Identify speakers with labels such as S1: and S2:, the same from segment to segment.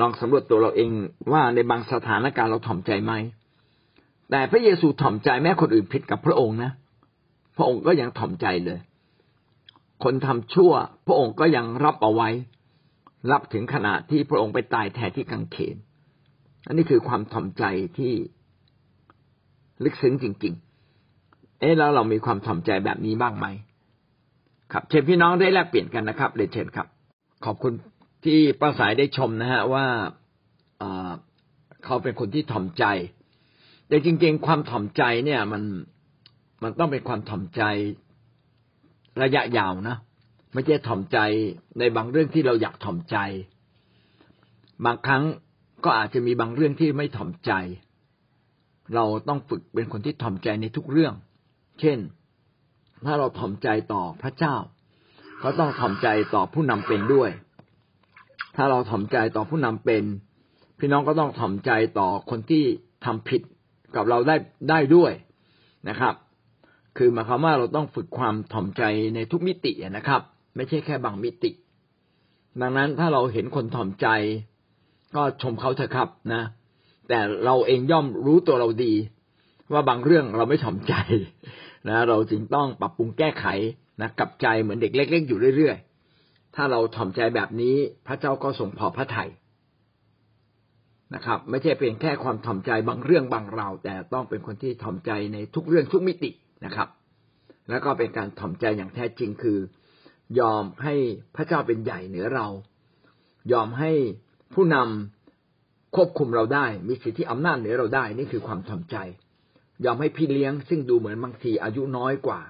S1: ลองสำรวจตัวเราเองว่าในบางสถานการณ์เราถ่อมใจไหม แต่พระเยซูถ่อมใจแม้คนอื่นผิดกับพระองค์นะ พระองค์ก็ยังถ่อมใจเลย คนทำชั่ว พระองค์ก็ยังรับเอาไว้ รับถึงขนาดที่พระองค์ไปตายแทนที่กังเขนอันนี้คือความถ่อมใจที่ลึกซึ้งจริง ๆ เอ๊ะแล้วเรามีความถ่อมใจแบบนี้บ้างไหม ครับ เชิญพี่น้องได้แลกเปลี่ยนกันนะครับเดชเชิญครับ ขอบคุณ ที่ป้าสายได้ชมนะฮะว่าเขาเป็นคนที่ถ่อมใจ แต่จริงๆ ความถ่อมใจเนี่ยมันมันต้องเป็นความถ่อมใจระยะยาวนะไม่ใช่ถ่อมใจในบางเรื่องที่เราอยากถ่อมใจ บางครั้งก็อาจจะมีบางเรื่องที่ไม่ถ่อมใจ เราต้องฝึกเป็นคนที่ถ่อมใจในทุกเรื่อง เช่น ถ้าเราถ่อมใจต่อพระเจ้า ก็ต้องถ่อมใจต่อผู้นำเป็นด้วย ถ้าเราถ่อมใจต่อผู้นำเป็น พี่น้องก็ต้องถ่อมใจต่อคนที่ทำผิดกับเราได้ได้ด้วยนะครับ คือหมายความว่าเราต้องฝึกความถ่อมใจในทุกมิตินะครับ ไม่ใช่แค่บางมิติ ดังนั้นถ้าเราเห็นคนถ่อมใจ ก็ชมเขาเถอะครับนะ แต่เราเองย่อมรู้ตัวเราดี ว่าบางเรื่องเราไม่ถ่อมใจนะ เราจึงต้องปรับปรุงแก้ไขนะกับใจเหมือนเด็กเล็ก ๆ อยู่เรื่อยๆ ถ้าเราถ่อมใจแบบนี้พระเจ้าก็ทรงพอพระทัยนะครับ ไม่ใช่เป็นแค่ความถ่อมใจบางเรื่องบางราวแต่ต้องเป็นคนที่ถ่อมใจในทุกเรื่องทุกมิตินะครับ แล้วก็เป็นการถ่อมใจอย่างแท้จริงคือ ยอมให้พระเจ้าเป็นใหญ่เหนือเรา ยอมให้ผู้นำควบคุมเราได้ มีสิทธิอำนาจเหนือเราได้ นี่คือความถ่อมใจ ยอมให้พี่เลี้ยง ซึ่งดูเหมือนบางทีอายุน้อยกว่า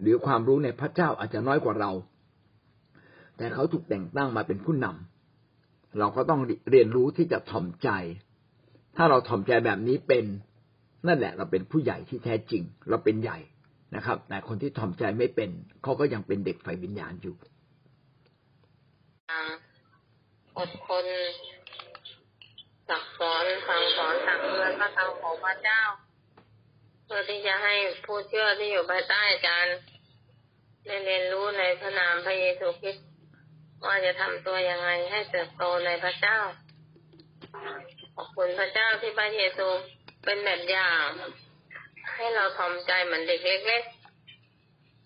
S1: หรือความรู้ในพระเจ้าอาจจะน้อยกว่าเรา แต่เขาถูกแต่งตั้งมาเป็นผู้นำเราก็ต้องเรียนรู้ที่จะถ่อมใจ ถ้าเราถ่อมใจแบบนี้เป็นนั่นแหละ เราเป็นผู้ใหญ่ที่แท้จริง เราเป็นใหญ่นะครับ แต่คนที่ถ่อมใจไม่เป็นเขาก็ยังเป็นเด็กไฟวิญญาณอยู่
S2: อดทนสักสอนสั่งสอนตักเตือนพระธรรมของพระเจ้า เพื่อที่จะให้ผู้เชื่อที่อยู่ภายใต้อาจารย์ได้เรียนรู้ในพระนามพระเยซูคริสต์ ว่าจะทำตัวยังไงให้เติบโตในพระเจ้า ขอบคุณพระเจ้าที่พระเยซูเป็นแบบอย่าง ให้เราทำใจเหมือนเด็กเล็ก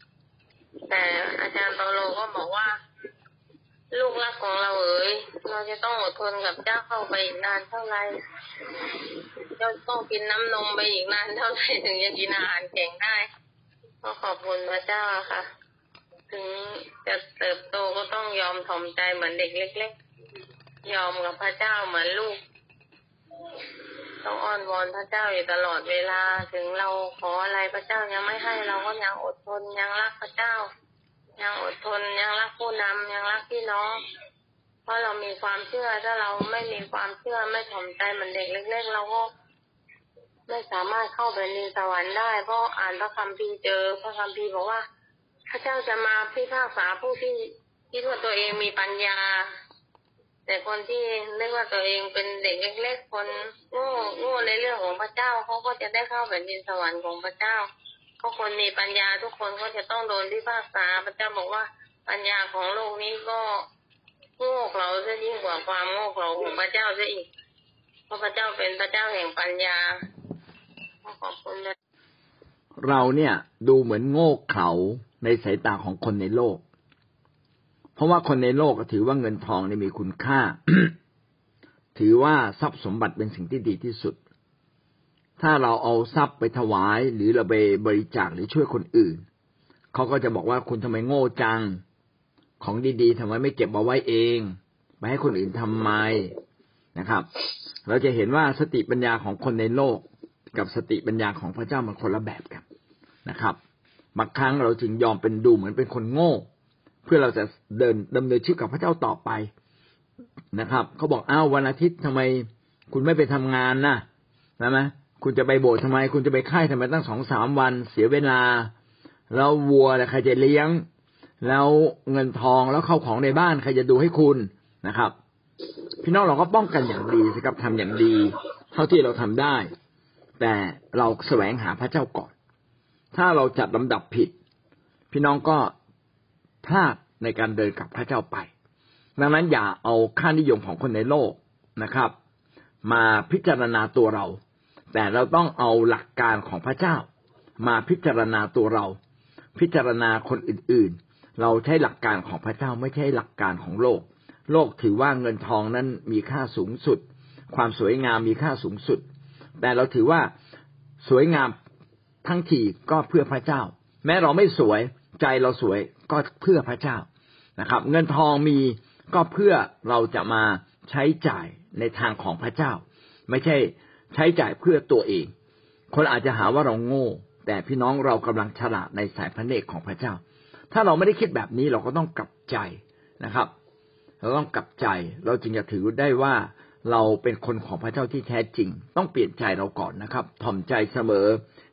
S2: ๆ แต่อาจารย์เปาโลก็บอกว่า ลูกรักของเราเอ๋ยเราจะต้องอดทนกับเจ้าเข้าไปอีกนานเท่าไหร่เราต้องกินน้ำนมไปอีกนานเท่าไหร่ถึงจะกินอาหารแข็งได้ ก็ขอบคุณพระเจ้าค่ะ ถึงจะเติบโตก็ต้องยอมถ่อมใจเหมือนเด็กเล็ก ๆ ยอมกับพระเจ้าเหมือนลูก ต้องอ้อนวอนพระเจ้าอยู่ตลอดเวลาถึงเราขออะไรพระเจ้ายังไม่ให้เราก็ยังอดทนยังรักพระเจ้า ยังอดทนยังรักผู้นำยังรักพี่น้อง เพราะเรามีความเชื่อถ้าเราไม่มีความเชื่อไม่ถ่อมใจเหมือนเด็กเล็ก ๆ เราก็ไม่สามารถเข้าไปในสวรรค์ได้ เพราะอ่านพระคัมภีร์เจอพระคัมภีร์บอกว่า พระเจ้าจะมาพิพากษาผู้ที่คิดว่าตัวเองมีปัญญา แต่คนที่นึกว่าตัวเองเป็นเด็กเล็กๆคนโง่โง่ในเรื่องของพระเจ้าเขาก็จะได้เข้าแผ่นดินสวรรค์ของพระเจ้าเพราคนมีปัญญาทุกคนก็จะต้องโดนพิพากษาพระเจ้าบอกว่าปัญญาของโลกนี้ก็โง่เขลาซะยิ่งกว่าความโง่เขลาของพระเจ้าซะอีกเพราะพระเจ้าเป็นพระเจ้าแห่งปัญญา
S1: เราเนี่ยดูเหมือนโง่เขลาในสายตาของคนในโลก เพราะว่าคนในโลกถือว่าเงินทองนี่มีคุณค่า ถือว่าทรัพย์สมบัติเป็นสิ่งที่ดีที่สุด ถ้าเราเอาทรัพย์ไปถวายหรือเราไปบริจาคหรือช่วยคนอื่น เขาก็จะบอกว่าคุณทำไมโง่จัง ของดีๆทำไมไม่เก็บเอาไว้เองไปให้คนอื่นทำไมนะครับ เราจะเห็นว่าสติปัญญาของคนในโลก กับสติปัญญาของพระเจ้ามันคนละแบบกันนะครับบางครั้งเราจึงยอมเป็นดูเหมือนเป็นคนโง่ เพื่อเราจะเดินดำเนินชีวิตกับพระเจ้าต่อไปนะครับเขาบอกอ้าววันอาทิตย์ทำไม คุณไม่ไปทำงานนะนะไหมคุณจะไปโบสถ์ทำไม คุณจะไปค่ายทำไมตั้งสองสามวัน เสียเวลา แล้ววัวใครจะเลี้ยง แล้วเงินทองแล้วเข้าของในบ้านใครจะดูให้คุณนะครับ พี่น้องเราก็ป้องกันอย่างดีสิครับทำอย่างดี เท่าที่เราทำได้ แต่เราแสวงหาพระเจ้าก่อน ถ้าเราจัดลำดับผิด พี่น้องก็พลาดในการเดินกับพระเจ้าไป ดังนั้นอย่าเอาค่านิยมของคนในโลกนะครับ มาพิจารณาตัวเรา แต่เราต้องเอาหลักการของพระเจ้า มาพิจารณาตัวเรา พิจารณาคนอื่นๆ เราใช้หลักการของพระเจ้าไม่ใช่หลักการของโลก โลกถือว่าเงินทองนั้นมีค่าสูงสุด ความสวยงามมีค่าสูงสุด แต่เราถือว่าสวยงามทั้งทีก็เพื่อพระเจ้า แม้เราไม่สวยใจเราสวยก็เพื่อพระเจ้านะครับ เงินทองมีก็เพื่อเราจะมาใช้จ่ายในทางของพระเจ้า ไม่ใช่ใช้จ่ายเพื่อตัวเอง คนอาจจะหาว่าเราโง่ แต่พี่น้องเรากำลังฉลาดในสายพระเนตรของพระเจ้า ถ้าเราไม่ได้คิดแบบนี้เราก็ต้องกลับใจนะครับ เราต้องกลับใจเราจึงจะถือได้ว่า เราเป็นคนของพระเจ้าที่แท้จริง ต้องเปลี่ยนใจเราก่อนนะครับ ถ่อมใจเสมอ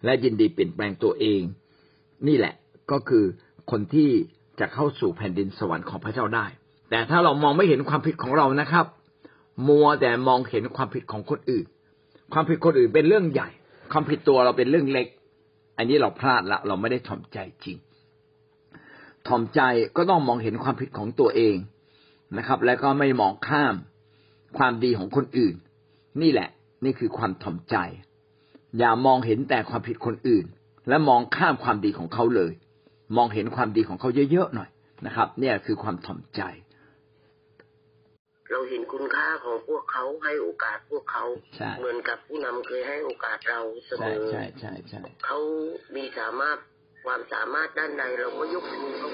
S1: และยินดีเปลี่ยนแปลงตัวเอง นี่แหละก็คือคนที่จะเข้าสู่แผ่นดินสวรรค์ของพระเจ้าได้ แต่ถ้าเรามองไม่เห็นความผิดของเรานะครับ มัวแต่มองเห็นความผิดของคนอื่น ความผิดคนอื่นเป็นเรื่องใหญ่ ความผิดตัวเราเป็นเรื่องเล็ก อันนี้เราพลาดละ เราไม่ได้ถ่อมใจจริง ถ่อมใจก็ต้องมองเห็นความผิดของตัวเองนะครับ แล้วก็ไม่มองข้าม ความดีของคนอื่น นี่แหละ นี่คือความถ่อมใจ อย่ามองเห็นแต่ความผิดคนอื่น และมองข้ามความดีของเขาเลย มองเห็นความดีของเขาเยอะๆหน่อยนะครับ เนี่ยคือความถ่อมใจ
S3: เราเห็นคุณค่าของพวกเขาให้โอกาสพวกเขา
S1: ใช่
S3: เหมือนกับผู้นำเคยให้โอกาสเราเสม
S1: ใช่
S3: อ
S1: ใช่ใช่ใช่
S3: เขามีสามารถความสามารถด้านใดเราก็ยกมือเขา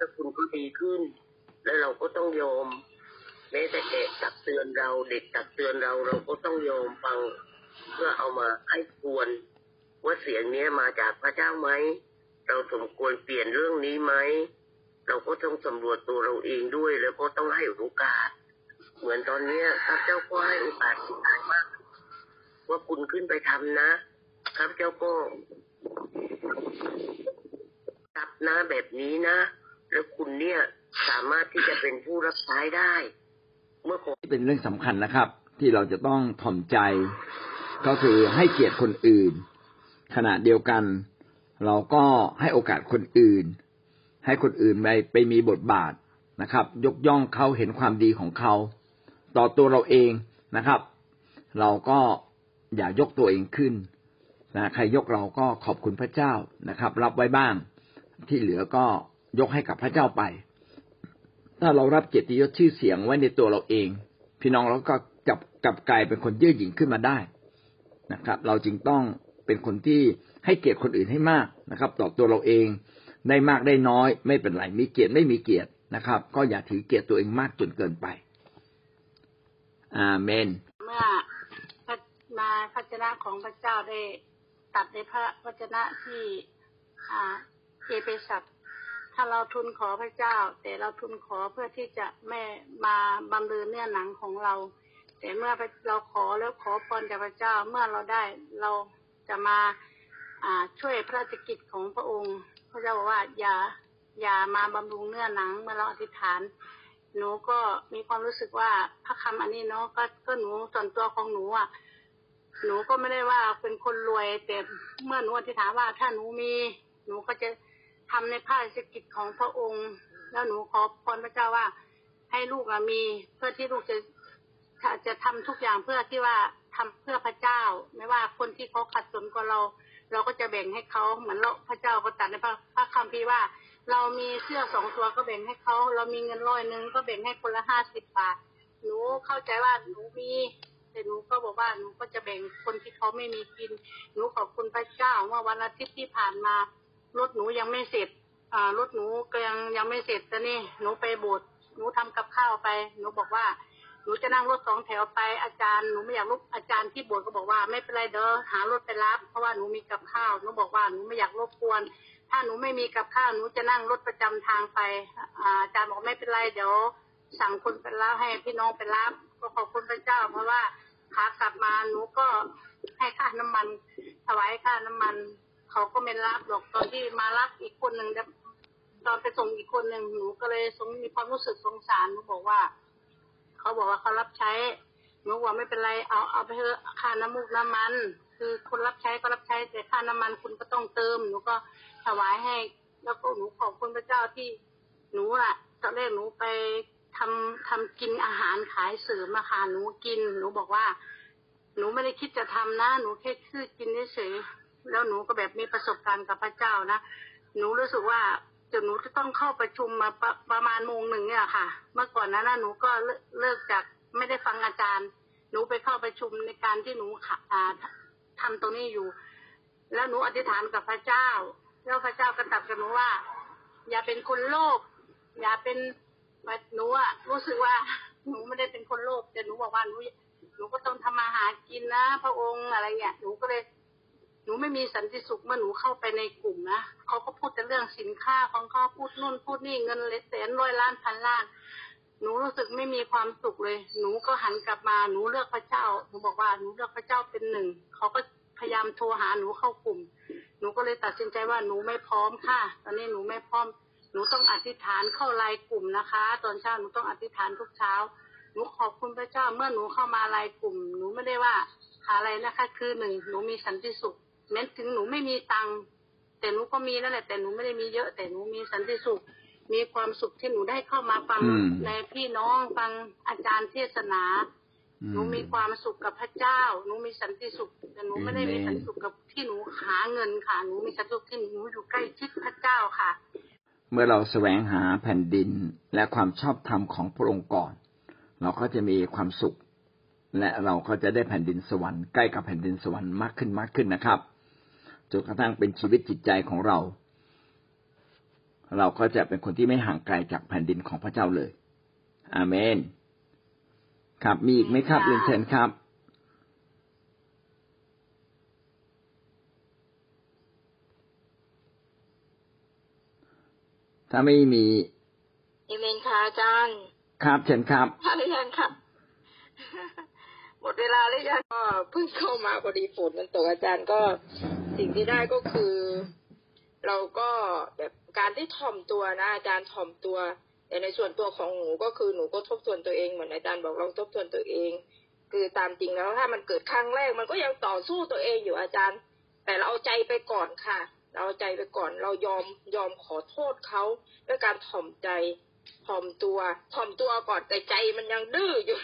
S3: ถ้าคุณก็ดีขึ้น แล้วเราก็ต้องยอม แม้แต่เด็กตักเตือนเราเด็กตักเตือนเราเราก็ต้องยอมฟัง เพื่อเอามาให้ควร ว่าเสียงเนี้ยมาจากพระเจ้าไหมเราสมควรเปลี่ยนเรื่องนี้ไหมเราก็ต้องสำรวจตัวเราเองด้วย แล้วก็ต้องให้โอกาส เหมือนตอนเนี้ยข้าพเจ้าก็ให้โอกาสที่ได้มาก ว่าคุณขึ้นไปทำนะข้าพเจ้าก็รับนะแบบนี้นะ แล้วคุณเนี่ยสามารถที่จะเป็นผู้รับใช้ได้ เมื่อคน
S1: เป็นเรื่องสำคัญนะครับ ที่เราจะต้องถ่อมใจก็คือให้เกียรติคนอื่น ขณะเดียวกัน เราก็ให้โอกาสคนอื่น ให้คนอื่นไปไปมีบทบาทนะครับ ยกย่องเขาเห็นความดีของเขา ต่อตัวเราเองนะครับ เราก็อย่ายกตัวเองขึ้นนะใครยกเราก็ขอบคุณพระเจ้านะครับ รับไว้บ้าง ที่เหลือก็ยกให้กับพระเจ้าไป ถ้าเรารับเกียรติยศชื่อเสียงไว้ในตัวเราเอง พี่น้องเราก็กลับกลับกลายเป็นคนเยื่อหยิ่งขึ้นมาได้นะครับ เราจึงต้องเป็นคนที่ให้เกียรติคนอื่นให้มากนะครับ ต่อตัวเราเองได้มากได้น้อย ไม่เป็นไรมีเกียรติไม่มีเกียรตินะครับ ก็อย่าถือเกียรติตัวเองมากจนเกินไป อาเมน
S4: เมื่อมาพระเจ้าของพระเจ้าได้ตัดในพระวจนะที่อ่าเอเปสัส ถ้าเราทุนขอพระเจ้า แต่เราทุนขอเพื่อที่จะไม่มาบำเรอเนื้อหนังของเรา แต่เมื่อเราขอแล้วขอพรจากพระเจ้าเมื่อเราได้เราจะมาอ่าช่วยพระราชกิจของพระองค์ พระเจ้าบอกว่าอย่าอย่ามาบำรุงเนื้อหนังเมื่อเราอธิษฐาน หนูก็มีความรู้สึกว่าพระคำอันนี้เนาะก็ก็หนูส่วนตัวของหนูอะหนูก็ไม่ได้ว่าเป็นคนรวยแต่เมื่อหนูอธิษฐานว่าถ้าหนูมี หนูก็จะ ทำในพระราชกิจของพระองค์ แล้วหนูขอพรพระเจ้าว่า ให้ลูกมีเพื่อที่ลูกจะจะจะทำทุกอย่างเพื่อที่ว่าทำเพื่อพระเจ้า ไม่ว่าคนที่เขาขัดสนกับเรา เราก็จะแบ่งให้เขาเหมือนเราพระเจ้าก็ตัดในพระพระคัมภีร์ว่า เรามีเสื้อสองตัวก็แบ่งให้เขาเรามีเงินร้อยหนึ่งก็แบ่งให้คนละห้าสิบบาทหนูเข้าใจว่าหนูมีแต่หนูก็บอกว่าหนูก็จะแบ่งคนที่เขาไม่มีกิน หนูขอบคุณพระเจ้าเมื่อวันอาทิตย์ที่ผ่านมา รถหนูยังไม่เสร็จ อ่ารถหนูก็ยังยังไม่เสร็จแต่นี่หนูไปโบสถ์หนูทำกับข้าวไปหนูบอกว่าหนูจะนั่งรถสองแถวไปอาจารย์หนูไม่อยากรบอาจารย์ที่โบสถ์ก็บอกว่าไม่เป็นไรเด้อหารถไปรับเพราะว่าหนูมีกับข้าวหนูบอกว่าหนูไม่อยากรบกวน ถ้าหนูไม่มีกับข้าวหนูจะนั่งรถประจำทางไปอาอาจารย์บอกไม่เป็นไรเดี๋ยวสั่งคนไปรับให้พี่น้องไปรับก็ขอบคุณพระเจ้า เพราะว่าขากลับมาหนูก็ให้ค่าน้ำมันถวายค่าน้ำมัน เขาก็ไม่รับหรอกตอนที่มารับอีกคนหนึ่งตอนไปส่งอีกคนหนึ่งหนูก็เลยสงมีความรู้สึกสงสารหนูบอกว่า เขาบอกว่าเขารับใช้หนูบอกไม่เป็นไรเอาเอาไปเถอะค่าน้ำมูกน้ำมัน คือคนรับใช้ก็รับใช้แต่ค่าน้ำมันคุณก็ต้องเติมหนูก็ถวายให้ แล้วก็หนูขอบคุณพระเจ้าที่หนูอะตอนแรกหนูไปทำทำกินอาหารขายเสริมอะค่ะหนูกิน หนูบอกว่า หนูไม่ได้คิดจะทำนะ หนูแค่คือกินเฉย แล้วหนูก็แบบมีประสบการณ์กับพระเจ้านะหนูรู้สึกว่าจนหนูจะต้องเข้าประชุมมาประประมาณโมงหนึ่งเนี่ยค่ะ เมื่อก่อนนั้นนะหนูก็เลิกจากไม่ได้ฟังอาจารย์ หนูไปเข้าประชุมในการที่หนูอ่าทำตรงนี้อยู่ แล้วหนูอธิษฐานกับพระเจ้า แล้วพระเจ้าก็ตรัสกับหนูว่า อย่าเป็นคนโลภอย่าเป็นหนูอะรู้สึกว่าหนูไม่ได้เป็นคนโลภแต่หนูบอกว่าหนูหนูก็ต้องทำมาหากินนะ พระองค์อะไรเงี้ยหนูก็เลย นูไม่มีสันติสุขเมื่อหนูเข้าไปในกลุ่มนะเขาก็พูดแต่เรื่องสินค้าของเขาพูดนู่นพูดนี่เงินเลยแสนร้อยล้านพันล้าน หนูรู้สึกไม่มีความสุขเลย หนูก็หันกลับมาหนูเลือกพระเจ้าหนูบอกว่าหนูเลือกพระเจ้าเป็นหนึ่งเขาก็พยายามโทรหาหนูเข้ากลุ่ม หนูก็เลยตัดสินใจว่าหนูไม่พร้อมค่ะ ตอนนี้หนูไม่พร้อม หนูต้องอธิษฐานเข้าไลน์กลุ่มนะคะ ตอนเช้าหนูต้องอธิษฐานทุกเช้า หนูขอบคุณพระเจ้าเมื่อหนูเข้ามาไลน์กลุ่ม หนูไม่ได้ว่าอะไรนะคะ คือหนึ่งหนูมีสันติสุข แม้ถึงหนูไม่มีตังค์แต่หนูก็มีนั่นแหละแต่หนูไม่ได้มีเยอะ แต่หนูมีสันติสุข มีความสุขที่หนูได้เข้ามาฟัง
S1: อืม
S4: ในพี่น้องฟังอาจารย์เทศนาหนูมีความสุขกับพระเจ้า หนูมีสันติสุข แต่หนูไม่ได้มีสันติสุขกับที่หนูหาเงินค่ะ หนูมีสันติสุขที่หนูอยู่ใกล้ชิดพระเจ้าค่ะ
S1: เมื่อเราแสวงหาแผ่นดินและความชอบธรรมของพระองค์ก่อน เราก็จะมีความสุข และเราก็จะได้แผ่นดินสวรรค์ใกล้กับแผ่นดินสวรรค์มากขึ้นมากขึ้นนะครับ จนกระทั่งเป็นชีวิตจิตใจของเรา เราก็จะเป็นคนที่ไม่ห่างไกลจากแผ่นดินของพระเจ้าเลย อาเมน ครับมีอีกไหมครับเรียนเชิญครับถ้าไม่มี
S5: เอเมนค่ะอาจารย์
S1: ครับเชิญครับ
S5: ท่านหรือยังค่ะหมดเวลาหรือยังก็เพิ่งเข้ามาพอดีฝนมันตกอาจารย์ก็ สิ่งที่ได้ก็คือ เราก็แบบการที่ถ่อมตัวนะอาจารย์ถ่อมตัว แต่ในส่วนตัวของหนูก็คือหนูก็ทบทวนตัวเองเหมือนอาจารย์บอกลองทบทวนตัวเอง คือตามจริงแล้วถ้ามันเกิดครั้งแรก มันก็ยังต่อสู้ตัวเองอยู่อาจารย์ แต่เราเอาใจไปก่อนค่ะ เราเอาใจไปก่อนเรายอมยอมขอโทษเขาด้วยการถ่อมใจถ่อมตัวถ่อมตัวก่อนแต่ใจมันยังดื้ออยู่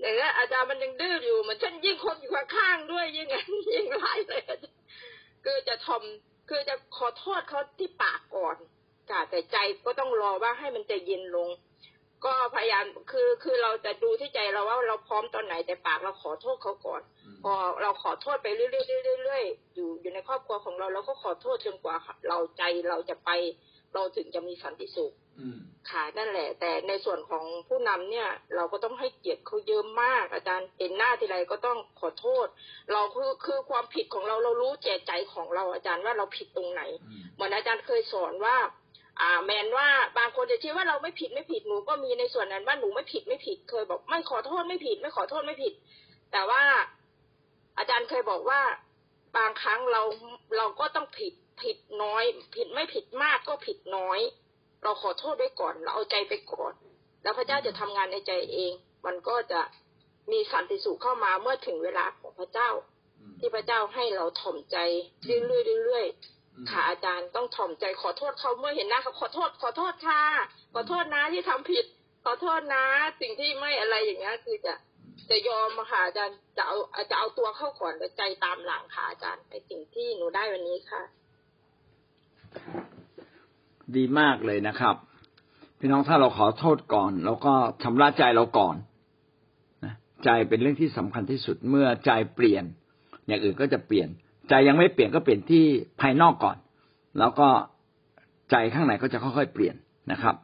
S5: อย่างเงี้ยอาจารย์มันยังดื้ออยู่เหมือนฉันยิ่งคนอยู่ข้างๆด้วยยิ่งไงยิ่งร้ายเลยอาจารย์คือจะถ่อมคือจะขอโทษเขาที่ปากก่อนค่ะแต่ใจก็ต้องรอว่าให้มันใจเย็นลง ก็พยายามคือคือเราจะดูที่ใจเราว่าเราพร้อมตอนไหนแต่ปากเราขอโทษเขาก่อน พอเราขอโทษไปเรื่อยๆเรื่อยๆอยู่อยู่ในครอบครัวของเราเราก็ขอโทษจนกว่าเราใจเราจะไป เราถึงจะมีสันติสุขค่ะนั่นแหละ แต่ในส่วนของผู้นำเนี่ย เราก็ต้องให้เกียรติเขาเยอะมาก อาจารย์เห็นหน้าทีไรก็ต้องขอโทษ เราคือคือความผิดของเราเรารู้แก่ใจของเราอาจารย์ว่าเราผิดตรงไหน เหมือนอาจารย์เคยสอนว่า อ่า แมนว่าบางคนจะคิดว่าเราไม่ผิดไม่ผิดหนูก็มีในส่วนนั้นว่าหนูไม่ผิดไม่ผิดเคยบอกไม่ขอโทษไม่ผิด ไม่ขอโทษไม่ผิด แต่ว่าอาจารย์เคยบอกว่าบางครั้งเราเราก็ต้องผิด ผิดน้อย ผิดไม่ผิดมากก็ผิดน้อย เราขอโทษไว้ก่อน เราเอาใจไปก่อน แล้วพระเจ้าจะทำงานในใจเอง มันก็จะมีสันติสุขเข้ามาเมื่อถึงเวลาของพระเจ้า ที่พระเจ้าให้เราถ่อมใจเรื่อยๆเรื่อยๆค่ะอาจารย์ต้องถ่อมใจขอโทษเขาเมื่อเห็นหน้าเขาขอโทษ ขอโทษค่ะขอโทษนะที่ทำผิด ขอโทษนะ สิ่งที่ไม่อะไรอย่างเงี้ยคือจะจะยอมอะค่ะอาจารย์จะเอาจะเอาตัวเข้าก่อนแล้วใจตามหลังค่ะอาจารย์ในสิ่งที่หนูได้วันนี้ค่ะ
S1: ดีมากเลยนะครับ พี่น้องถ้าเราขอโทษก่อน แล้วก็ชำระใจเราก่อนนะใจเป็นเรื่องที่สำคัญที่สุดเมื่อใจเปลี่ยน อย่างอื่นก็จะเปลี่ยน ใจยังไม่เปลี่ยนก็เปลี่ยนที่ภายนอกก่อน แล้วก็ใจข้างในก็จะค่อยๆเปลี่ยนนะครับ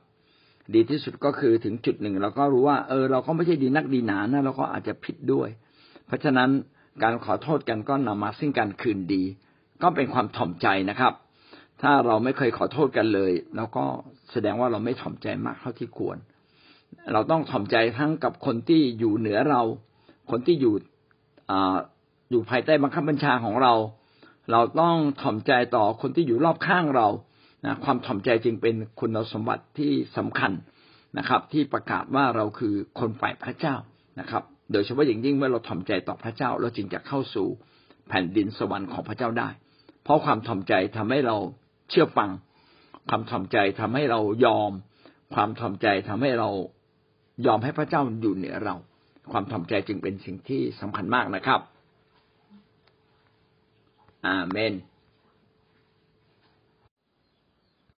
S1: ดีที่สุดก็คือถึงจุดหนึ่งเราก็รู้ว่า เออ เราก็ไม่ใช่ดีนักดีหนานะเราก็อาจจะผิดด้วย เพราะฉะนั้นการขอโทษกันก็นำมาซึ่งการคืนดี ก็เป็นความถ่อมใจนะครับ ถ้าเราไม่เคยขอโทษกันเลยเราก็แสดงว่าเราไม่ถ่อมใจมากเท่าที่ควร เราต้องถ่อมใจทั้งกับคนที่อยู่เหนือเรา คนที่อยู่อ่าอยู่ภายใต้บังคับบัญชาของเรา เราต้องถ่อมใจต่อคนที่อยู่รอบข้างเรานะความถ่อมใจจึงเป็นคุณสมบัติที่สำคัญนะครับ ที่ประกาศว่าเราคือคนฝ่ายพระเจ้านะครับ โดยเฉพาะอย่างยิ่งเมื่อเราถ่อมใจต่อพระเจ้า เราจึงจะเข้าสู่แผ่นดินสวรรค์ของพระเจ้าได้ เพราะความถ่อมใจทำให้เรา ชื่อฟังความทำใจทำให้เรายอม ความทำใจทำให้เรายอมให้พระเจ้าอยู่เหนือเรา ความทำใจจึงเป็นสิ่งที่สำคัญมากนะครับ อาเมน